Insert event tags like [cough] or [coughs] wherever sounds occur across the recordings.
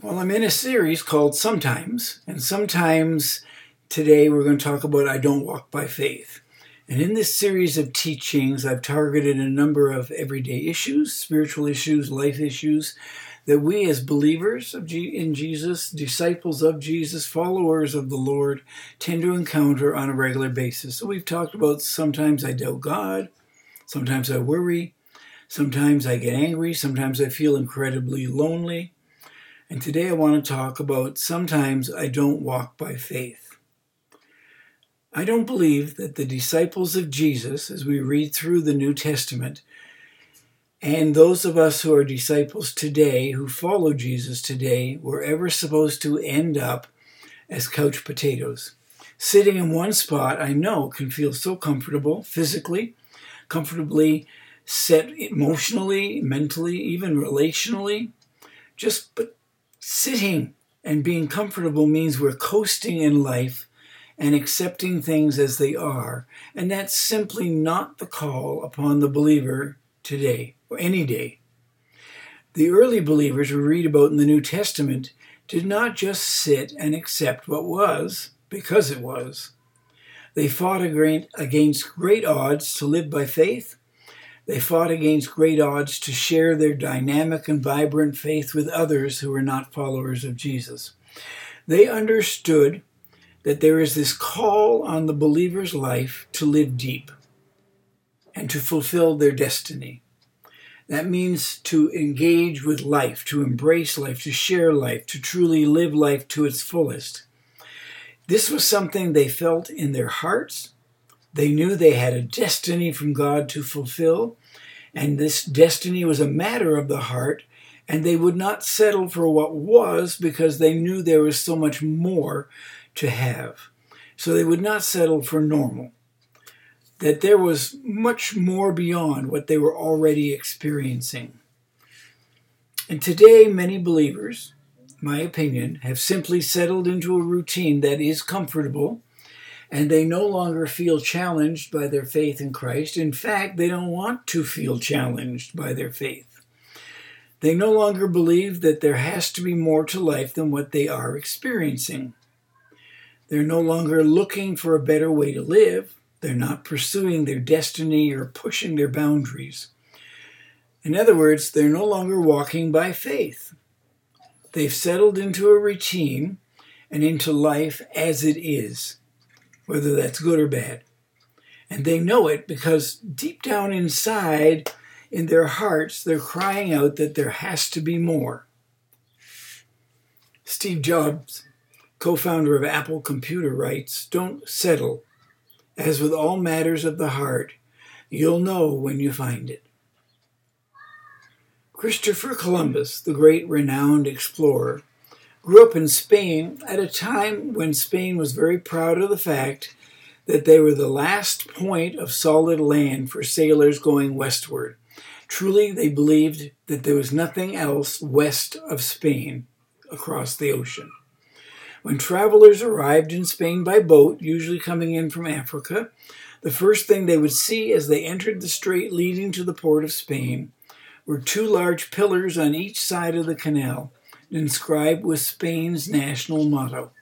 Well, I'm in a series called Sometimes, and sometimes today we're going to talk about I Don't Walk by Faith. And in this series of teachings, I've targeted a number of everyday issues, spiritual issues, life issues that we as believers of G- in Jesus, disciples of Jesus, followers of the Lord, tend to encounter on a regular basis. So we've talked about sometimes I doubt God, sometimes I worry, sometimes I get angry, sometimes I feel incredibly lonely. And today I want to talk about sometimes I don't walk by faith. I don't believe that the disciples of Jesus, as we read through the New Testament, and those of us who are disciples today, who follow Jesus today, were ever supposed to end up as couch potatoes. Sitting in one spot, I know, can feel so comfortable physically, comfortably set emotionally, mentally, even relationally. Just but Sitting and being comfortable means we're coasting in life and accepting things as they are. And that's simply not the call upon the believer today or any day. The early believers we read about in the New Testament did not just sit and accept what was because it was. They fought against great odds to live by faith they fought against great odds to share their dynamic and vibrant faith with others who were not followers of Jesus. They understood that there is this call on the believer's life to live deep and to fulfill their destiny. That means to engage with life, to embrace life, to share life, to truly live life to its fullest. This was something they felt in their hearts they knew they had a destiny from God to fulfill, and this destiny was a matter of the heart, and they would not settle for what was because they knew there was so much more to have. So they would not settle for normal, that there was much more beyond what they were already experiencing. And today, many believers, my opinion, have simply settled into a routine that is comfortable and they no longer feel challenged by their faith in Christ. In fact, they don't want to feel challenged by their faith. They no longer believe that there has to be more to life than what they are experiencing. They're no longer looking for a better way to live. They're not pursuing their destiny or pushing their boundaries. In other words, they're no longer walking by faith. They've settled into a routine and into life as it is whether that's good or bad. And they know it because deep down inside, in their hearts, they're crying out that there has to be more. Steve Jobs, co founder of Apple Computer, writes Don't settle. As with all matters of the heart, you'll know when you find it. Christopher Columbus, the great renowned explorer, grew up in Spain at a time when Spain was very proud of the fact that they were the last point of solid land for sailors going westward. Truly, they believed that there was nothing else west of Spain across the ocean. When travelers arrived in Spain by boat, usually coming in from Africa, the first thing they would see as they entered the strait leading to the port of Spain were two large pillars on each side of the canal inscribed with Spain's national motto.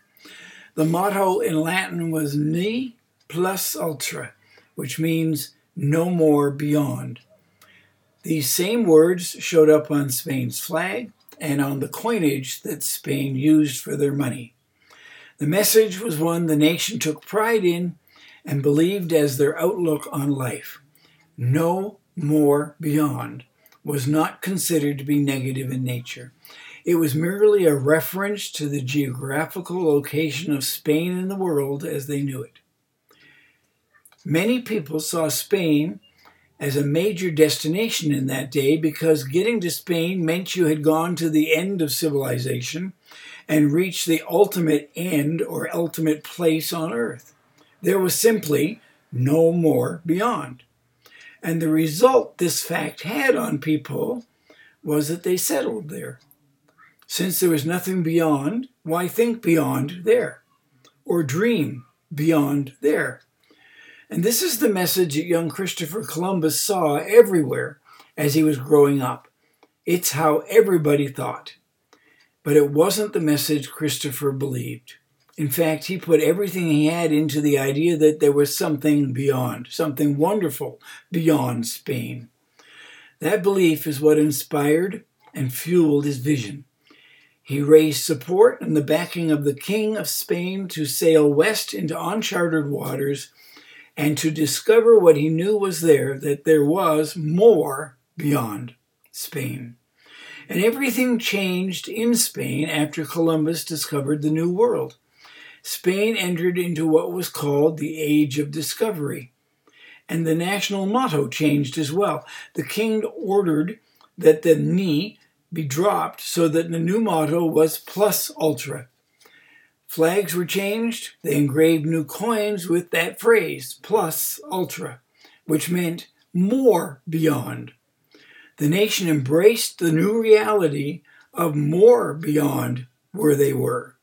The motto in Latin was Ne plus ultra, which means no more beyond. These same words showed up on Spain's flag and on the coinage that Spain used for their money. The message was one the nation took pride in and believed as their outlook on life. No more beyond was not considered to be negative in nature. It was merely a reference to the geographical location of Spain in the world as they knew it. Many people saw Spain as a major destination in that day because getting to Spain meant you had gone to the end of civilization and reached the ultimate end or ultimate place on earth. There was simply no more beyond. And the result this fact had on people was that they settled there. Since there is nothing beyond, why think beyond there? Or dream beyond there? And this is the message that young Christopher Columbus saw everywhere as he was growing up. It's how everybody thought. but it wasn't the message Christopher believed. In fact, he put everything he had into the idea that there was something beyond, something wonderful beyond Spain. That belief is what inspired and fueled his vision. He raised support and the backing of the King of Spain to sail west into uncharted waters and to discover what he knew was there, that there was more beyond Spain. And everything changed in Spain after Columbus discovered the New World. Spain entered into what was called the Age of Discovery. And the national motto changed as well. The king ordered that the ne be dropped so that the new motto was plus ultra. Flags were changed. They engraved new coins with that phrase, plus ultra, which meant more beyond. The nation embraced the new reality of more beyond where they were.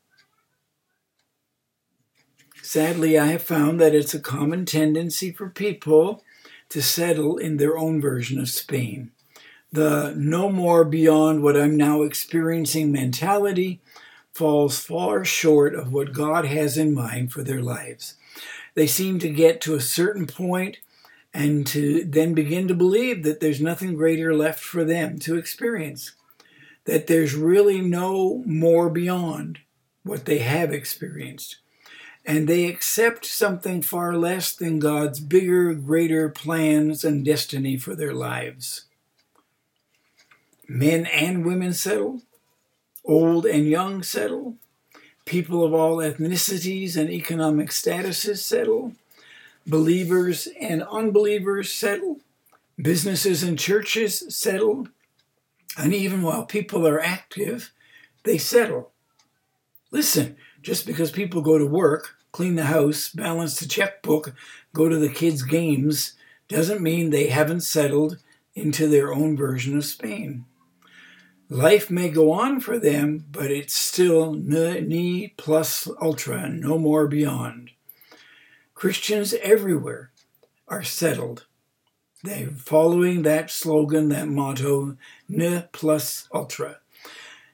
Sadly, I have found that it's a common tendency for people to settle in their own version of Spain. The no more beyond what I'm now experiencing mentality falls far short of what God has in mind for their lives. They seem to get to a certain point and to then begin to believe that there's nothing greater left for them to experience, that there's really no more beyond what they have experienced and they accept something far less than God's bigger, greater plans and destiny for their lives. Men and women settle, old and young settle, people of all ethnicities and economic statuses settle, believers and unbelievers settle, businesses and churches settle, and even while people are active, they settle. Listen, just because people go to work, clean the house, balance the checkbook, go to the kids' games, doesn't mean they haven't settled into their own version of Spain. Life may go on for them, but it's still ne plus ultra, no more beyond. Christians everywhere are settled. They're following that slogan, that motto, ne plus ultra.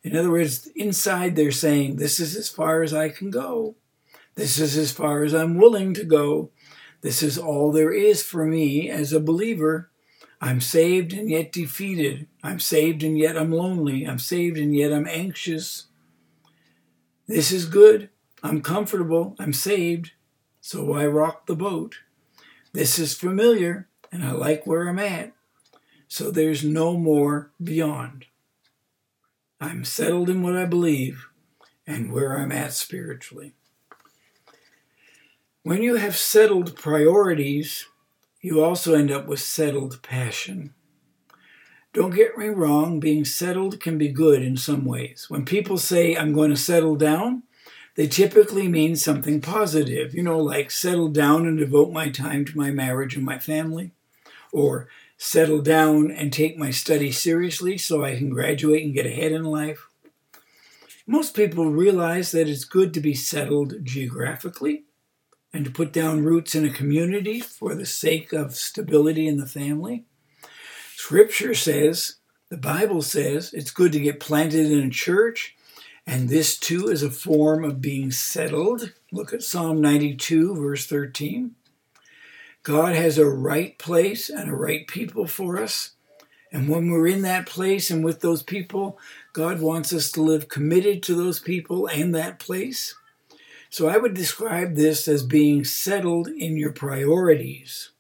In other words, inside they're saying, This is as far as I can go. This is as far as I'm willing to go. This is all there is for me as a believer. I'm saved and yet defeated. I'm saved and yet I'm lonely. I'm saved and yet I'm anxious. This is good. I'm comfortable. I'm saved. So I rock the boat. This is familiar and I like where I'm at. So there's no more beyond. I'm settled in what I believe and where I'm at spiritually. When you have settled priorities, you also end up with settled passion. Don't get me wrong, being settled can be good in some ways. When people say, I'm going to settle down, they typically mean something positive, you know, like settle down and devote my time to my marriage and my family, or settle down and take my study seriously so I can graduate and get ahead in life. Most people realize that it's good to be settled geographically and to put down roots in a community for the sake of stability in the family. Scripture says, the Bible says, it's good to get planted in a church, and this too is a form of being settled. Look at Psalm 92, verse 13. God has a right place and a right people for us. And when we're in that place and with those people, God wants us to live committed to those people and that place. So I would describe this as being settled in your priorities.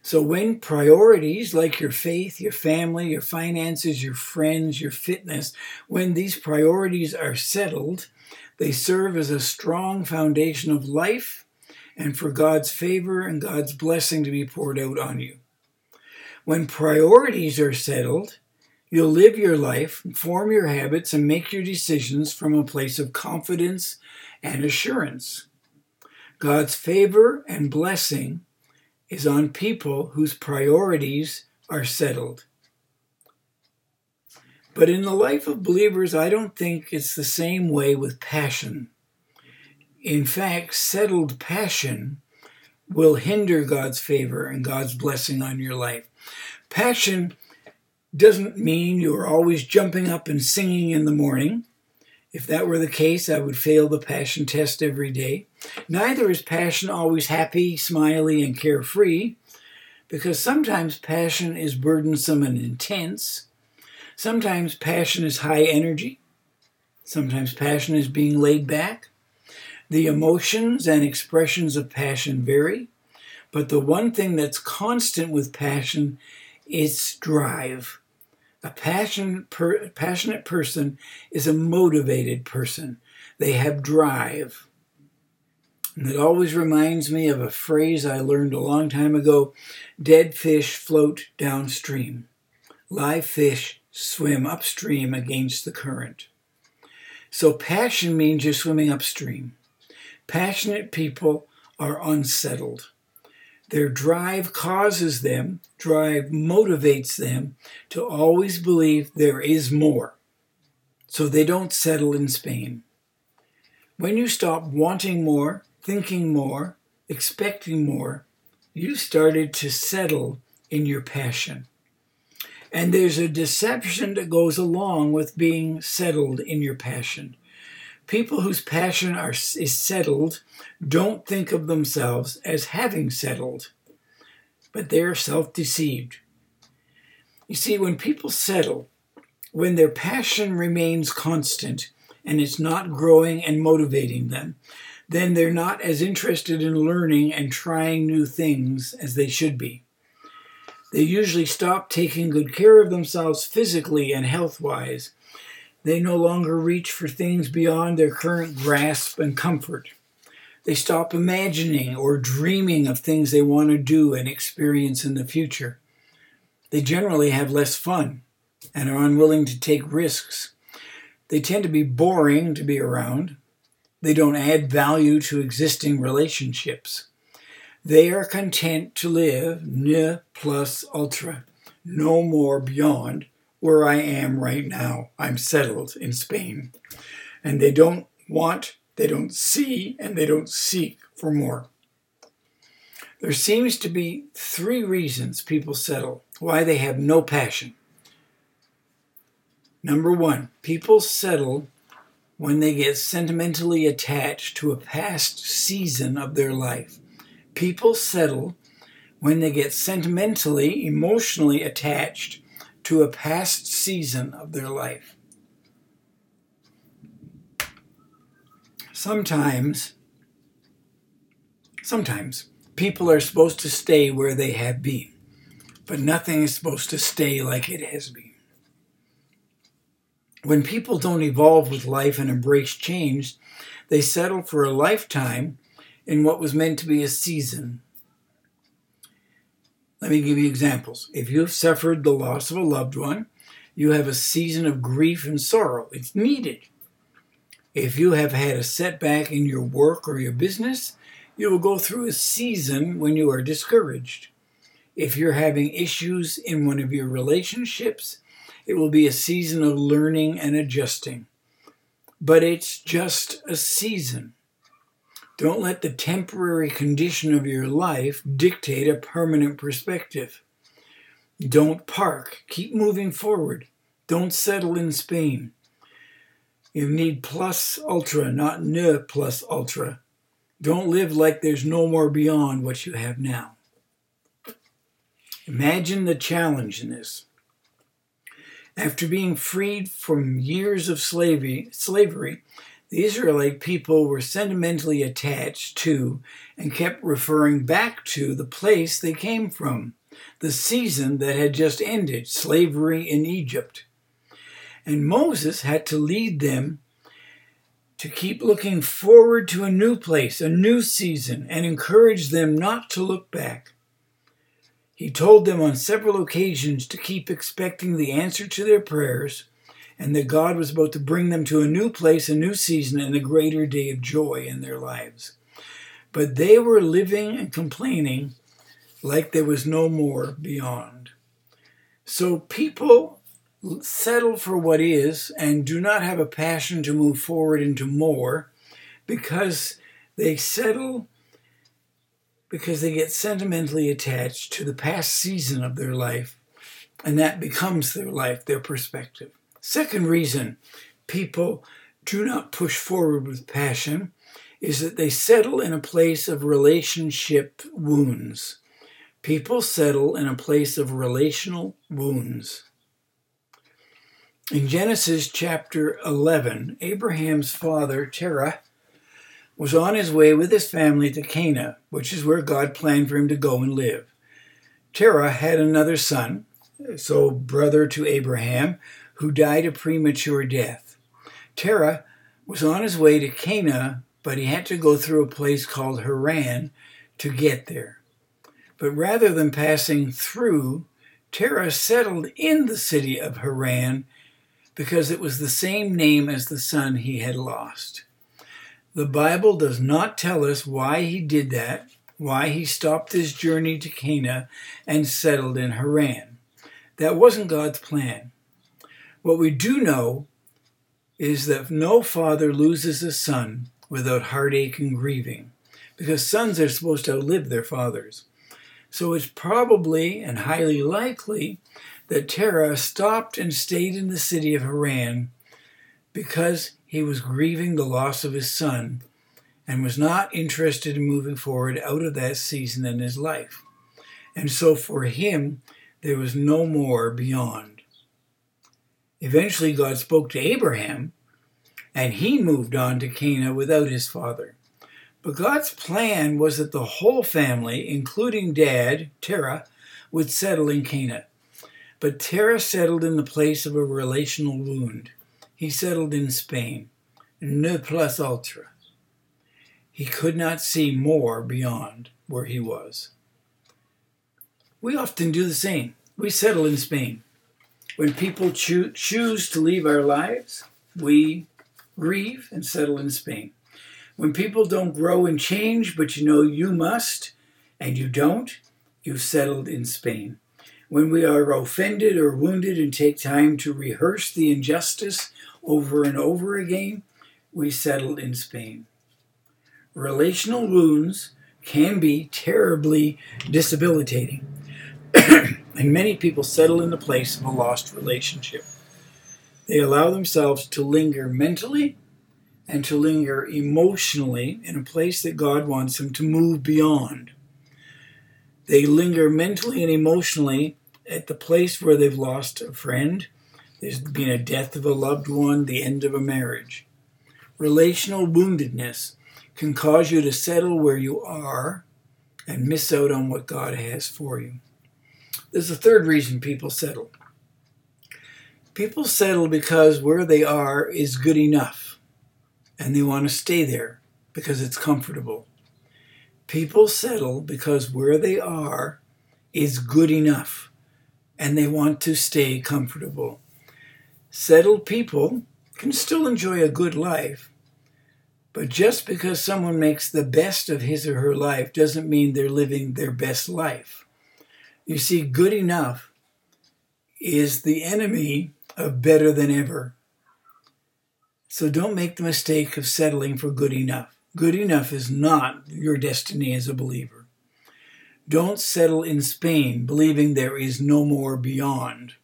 So when priorities like your faith, your family, your finances, your friends, your fitness, when these priorities are settled, they serve as a strong foundation of life and for God's favor and God's blessing to be poured out on you. When priorities are settled, you'll live your life, form your habits, and make your decisions from a place of confidence and assurance. God's favor and blessing is on people whose priorities are settled. But in the life of believers, I don't think it's the same way with passion in fact, settled passion will hinder God's favor and God's blessing on your life. Passion doesn't mean you're always jumping up and singing in the morning. If that were the case, I would fail the passion test every day. Neither is passion always happy, smiley, and carefree, because sometimes passion is burdensome and intense. Sometimes passion is high energy. Sometimes passion is being laid back. The emotions and expressions of passion vary, but the one thing that's constant with passion is drive. A passion, per, passionate person is a motivated person. They have drive. And it always reminds me of a phrase I learned a long time ago dead fish float downstream, live fish swim upstream against the current. So, passion means you're swimming upstream. Passionate people are unsettled. Their drive causes them, drive motivates them to always believe there is more. So they don't settle in Spain. When you stop wanting more, thinking more, expecting more, you started to settle in your passion. And there's a deception that goes along with being settled in your passion. People whose passion are, is settled don't think of themselves as having settled, but they're self deceived. You see, when people settle, when their passion remains constant and it's not growing and motivating them, then they're not as interested in learning and trying new things as they should be. They usually stop taking good care of themselves physically and health wise. They no longer reach for things beyond their current grasp and comfort. They stop imagining or dreaming of things they want to do and experience in the future. They generally have less fun and are unwilling to take risks. They tend to be boring to be around. They don't add value to existing relationships. They are content to live ne plus ultra, no more beyond where I am right now. I'm settled in Spain. And they don't want, they don't see, and they don't seek for more. There seems to be three reasons people settle why they have no passion. Number one, people settle when they get sentimentally attached to a past season of their life. People settle when they get sentimentally, emotionally attached to a past season of their life. Sometimes, sometimes people are supposed to stay where they have been, but nothing is supposed to stay like it has been. When people don't evolve with life and embrace change, they settle for a lifetime in what was meant to be a season. Let me give you examples. If you have suffered the loss of a loved one, you have a season of grief and sorrow. It's needed. If you have had a setback in your work or your business, you will go through a season when you are discouraged. If you're having issues in one of your relationships, it will be a season of learning and adjusting. But it's just a season. Don't let the temporary condition of your life dictate a permanent perspective. Don't park. Keep moving forward. Don't settle in Spain. You need plus ultra, not ne plus ultra. Don't live like there's no more beyond what you have now. Imagine the challenge in this. After being freed from years of slavery, slavery the Israelite people were sentimentally attached to and kept referring back to the place they came from, the season that had just ended, slavery in Egypt. And Moses had to lead them to keep looking forward to a new place, a new season, and encourage them not to look back. He told them on several occasions to keep expecting the answer to their prayers and that God was about to bring them to a new place, a new season, and a greater day of joy in their lives. But they were living and complaining like there was no more beyond. So people settle for what is and do not have a passion to move forward into more because they settle because they get sentimentally attached to the past season of their life and that becomes their life, their perspective. Second reason people do not push forward with passion is that they settle in a place of relationship wounds. People settle in a place of relational wounds. In Genesis chapter 11, Abraham's father, Terah, was on his way with his family to Cana, which is where God planned for him to go and live. Terah had another son, so brother to Abraham, who died a premature death. Terah was on his way to Cana, but he had to go through a place called Haran to get there. But rather than passing through, Terah settled in the city of Haran because it was the same name as the son he had lost. The Bible does not tell us why he did that, why he stopped his journey to Cana and settled in Haran. That wasn't God's plan. What we do know is that no father loses a son without heartache and grieving, because sons are supposed to outlive their fathers. So it's probably and highly likely that Terah stopped and stayed in the city of Haran because he was grieving the loss of his son and was not interested in moving forward out of that season in his life. And so for him, there was no more beyond. Eventually, God spoke to Abraham, and he moved on to Cana without his father. But God's plan was that the whole family, including dad, Terah, would settle in Cana. But Terah settled in the place of a relational wound. He settled in Spain, ne plus ultra. He could not see more beyond where he was. We often do the same. We settle in Spain. When people cho- choose to leave our lives, we grieve and settle in Spain. When people don't grow and change, but you know you must, and you don't, you've settled in Spain. When we are offended or wounded and take time to rehearse the injustice over and over again, we settle in Spain. Relational wounds can be terribly disabilitating. [coughs] and many people settle in the place of a lost relationship. They allow themselves to linger mentally and to linger emotionally in a place that God wants them to move beyond. They linger mentally and emotionally at the place where they've lost a friend, there's been a death of a loved one, the end of a marriage. Relational woundedness can cause you to settle where you are and miss out on what God has for you. There's a third reason people settle. People settle because where they are is good enough and they want to stay there because it's comfortable. People settle because where they are is good enough and they want to stay comfortable. Settled people can still enjoy a good life, but just because someone makes the best of his or her life doesn't mean they're living their best life. You see, good enough is the enemy of better than ever. So don't make the mistake of settling for good enough. Good enough is not your destiny as a believer. Don't settle in Spain believing there is no more beyond.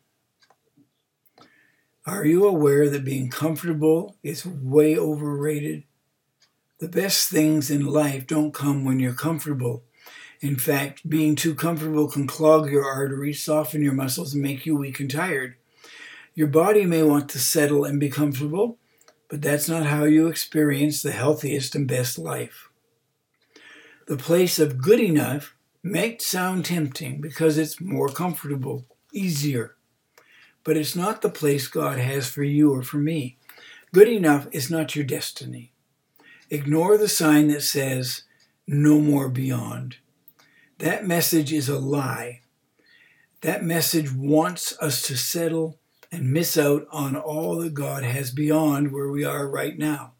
Are you aware that being comfortable is way overrated? The best things in life don't come when you're comfortable. In fact, being too comfortable can clog your arteries, soften your muscles, and make you weak and tired. Your body may want to settle and be comfortable, but that's not how you experience the healthiest and best life. The place of good enough might sound tempting because it's more comfortable, easier. But it's not the place God has for you or for me. Good enough is not your destiny. Ignore the sign that says, no more beyond. That message is a lie. That message wants us to settle and miss out on all that God has beyond where we are right now.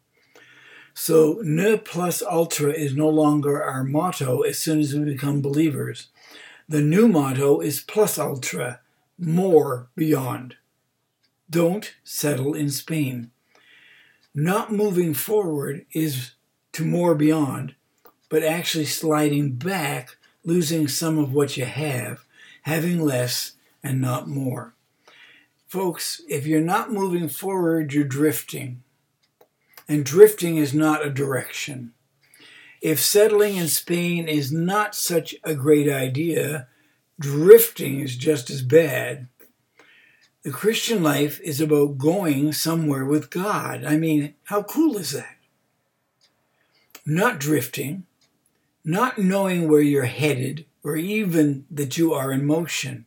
So, ne plus ultra is no longer our motto as soon as we become believers. The new motto is plus ultra, more beyond. Don't settle in Spain. Not moving forward is to more beyond, but actually sliding back, losing some of what you have, having less, and not more. Folks, if you're not moving forward, you're drifting. And drifting is not a direction. If settling in Spain is not such a great idea, drifting is just as bad. The Christian life is about going somewhere with God. I mean, how cool is that? Not drifting, not knowing where you're headed, or even that you are in motion.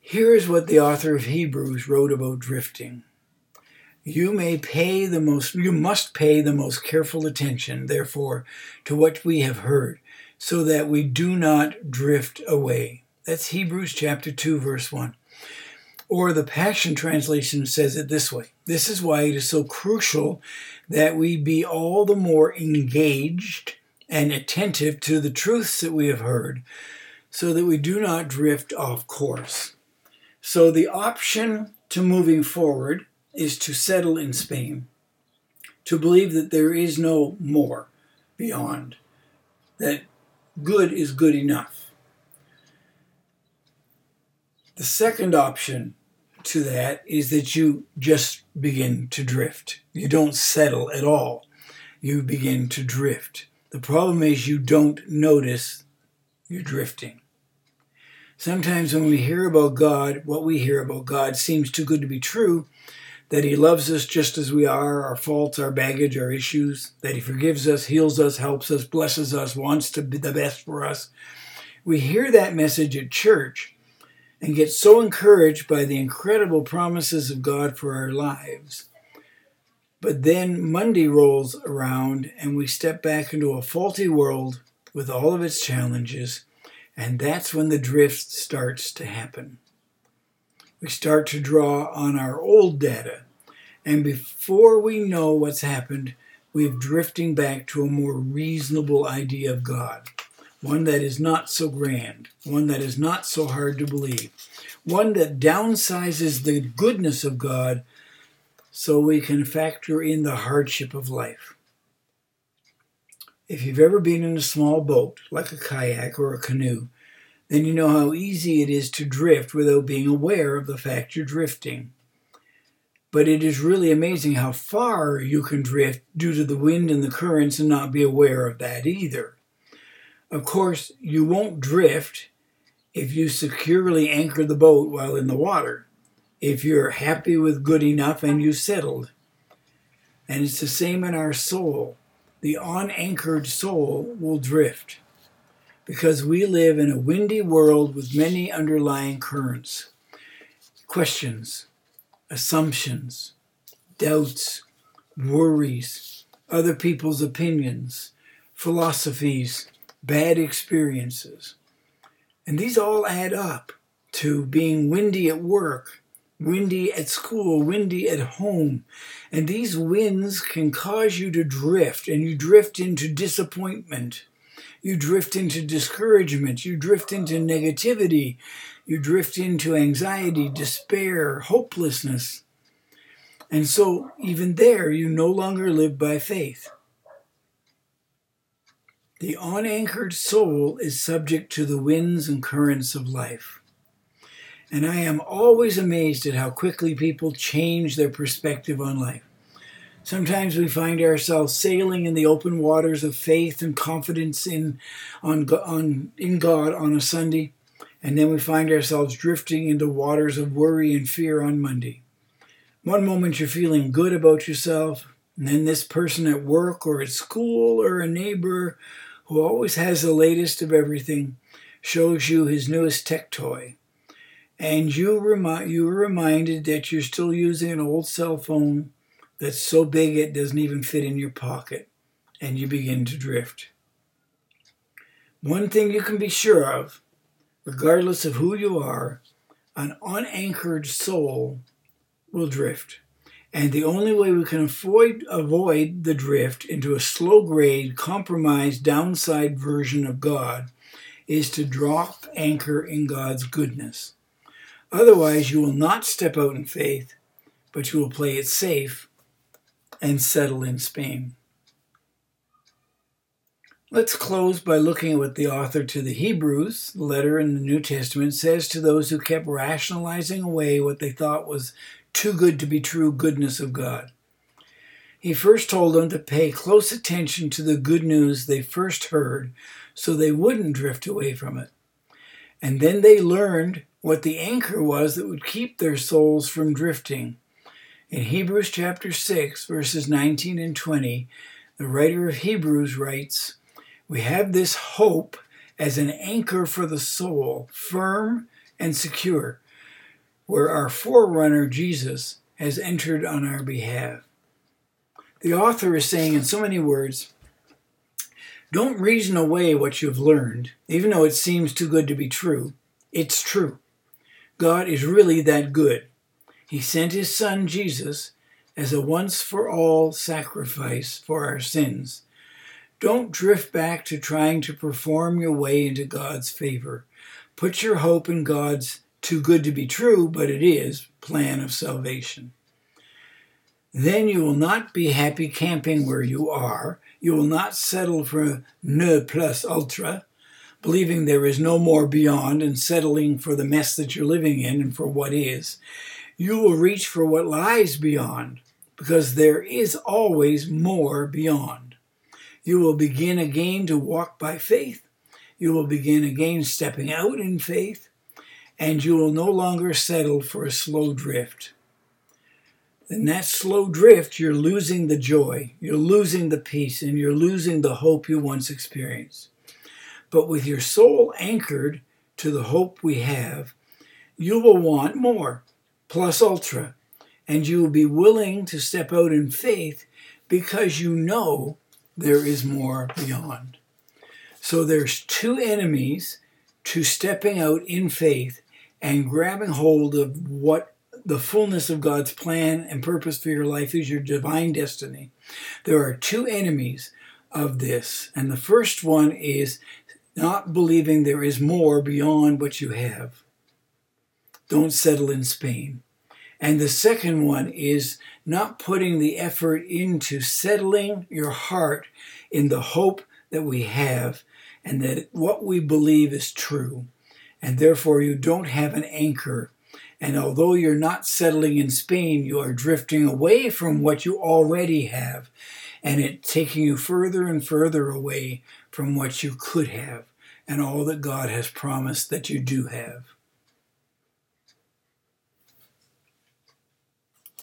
Here is what the author of Hebrews wrote about drifting. You may pay the most you must pay the most careful attention, therefore, to what we have heard, so that we do not drift away. That's Hebrews chapter 2, verse 1. Or the Passion Translation says it this way This is why it is so crucial that we be all the more engaged and attentive to the truths that we have heard, so that we do not drift off course. So the option to moving forward is to settle in Spain, to believe that there is no more beyond, that good is good enough. The second option to that is that you just begin to drift. You don't settle at all. You begin to drift. The problem is you don't notice you're drifting. Sometimes when we hear about God, what we hear about God seems too good to be true, that He loves us just as we are, our faults, our baggage, our issues, that He forgives us, heals us, helps us, blesses us, wants to be the best for us. We hear that message at church and get so encouraged by the incredible promises of God for our lives. But then Monday rolls around and we step back into a faulty world with all of its challenges and that's when the drift starts to happen. We start to draw on our old data. And before we know what's happened, we're drifting back to a more reasonable idea of God. One that is not so grand, one that is not so hard to believe, one that downsizes the goodness of God so we can factor in the hardship of life. If you've ever been in a small boat, like a kayak or a canoe, then you know how easy it is to drift without being aware of the fact you're drifting. But it is really amazing how far you can drift due to the wind and the currents and not be aware of that either. Of course, you won't drift if you securely anchor the boat while in the water, if you're happy with good enough and you settled. And it's the same in our soul the unanchored soul will drift because we live in a windy world with many underlying currents. Questions, assumptions, doubts, worries, other people's opinions, philosophies, bad experiences. And these all add up to being windy at work, windy at school, windy at home. And these winds can cause you to drift, and you drift into disappointment. You drift into discouragement. You drift into negativity. You drift into anxiety, despair, hopelessness. And so, even there, you no longer live by faith. The unanchored soul is subject to the winds and currents of life. And I am always amazed at how quickly people change their perspective on life. Sometimes we find ourselves sailing in the open waters of faith and confidence in, on, on, in God on a Sunday, and then we find ourselves drifting into waters of worry and fear on Monday. One moment you're feeling good about yourself, and then this person at work or at school or a neighbor who always has the latest of everything shows you his newest tech toy and you remind you are reminded that you're still using an old cell phone that's so big it doesn't even fit in your pocket, and you begin to drift. One thing you can be sure of, regardless of who you are, an unanchored soul will drift. And the only way we can avoid, avoid the drift into a slow grade, compromised, downside version of God is to drop anchor in God's goodness. Otherwise, you will not step out in faith, but you will play it safe and settle in Spain. Let's close by looking at what the author to the Hebrews, the letter in the New Testament, says to those who kept rationalizing away what they thought was too good to be true goodness of God. He first told them to pay close attention to the good news they first heard so they wouldn't drift away from it. And then they learned what the anchor was that would keep their souls from drifting. In Hebrews chapter 6, verses 19 and 20, the writer of Hebrews writes, we have this hope as an anchor for the soul, firm and secure, where our forerunner, Jesus, has entered on our behalf. The author is saying in so many words, don't reason away what you've learned, even though it seems too good to be true. It's true. God is really that good. He sent his son Jesus as a once for all sacrifice for our sins. Don't drift back to trying to perform your way into God's favor. Put your hope in God's too good to be true, but it is plan of salvation. Then you will not be happy camping where you are. You will not settle for ne plus ultra, believing there is no more beyond and settling for the mess that you're living in and for what is. You will reach for what lies beyond, because there is always more beyond. You will begin again to walk by faith. You will begin again stepping out in faith, and you will no longer settle for a slow drift. In that slow drift, you're losing the joy, you're losing the peace, and you're losing the hope you once experienced. But with your soul anchored to the hope we have, you will want more, plus ultra, and you will be willing to step out in faith because you know there is more beyond. So there's two enemies to stepping out in faith and grabbing hold of what the fullness of God's plan and purpose for your life is your divine destiny. There are two enemies of this. And the first one is not believing there is more beyond what you have. Don't settle in Spain. And the second one is not putting the effort into settling your heart in the hope that we have and that what we believe is true. And therefore, you don't have an anchor. And although you're not settling in Spain, you are drifting away from what you already have, and it taking you further and further away from what you could have and all that God has promised that you do have.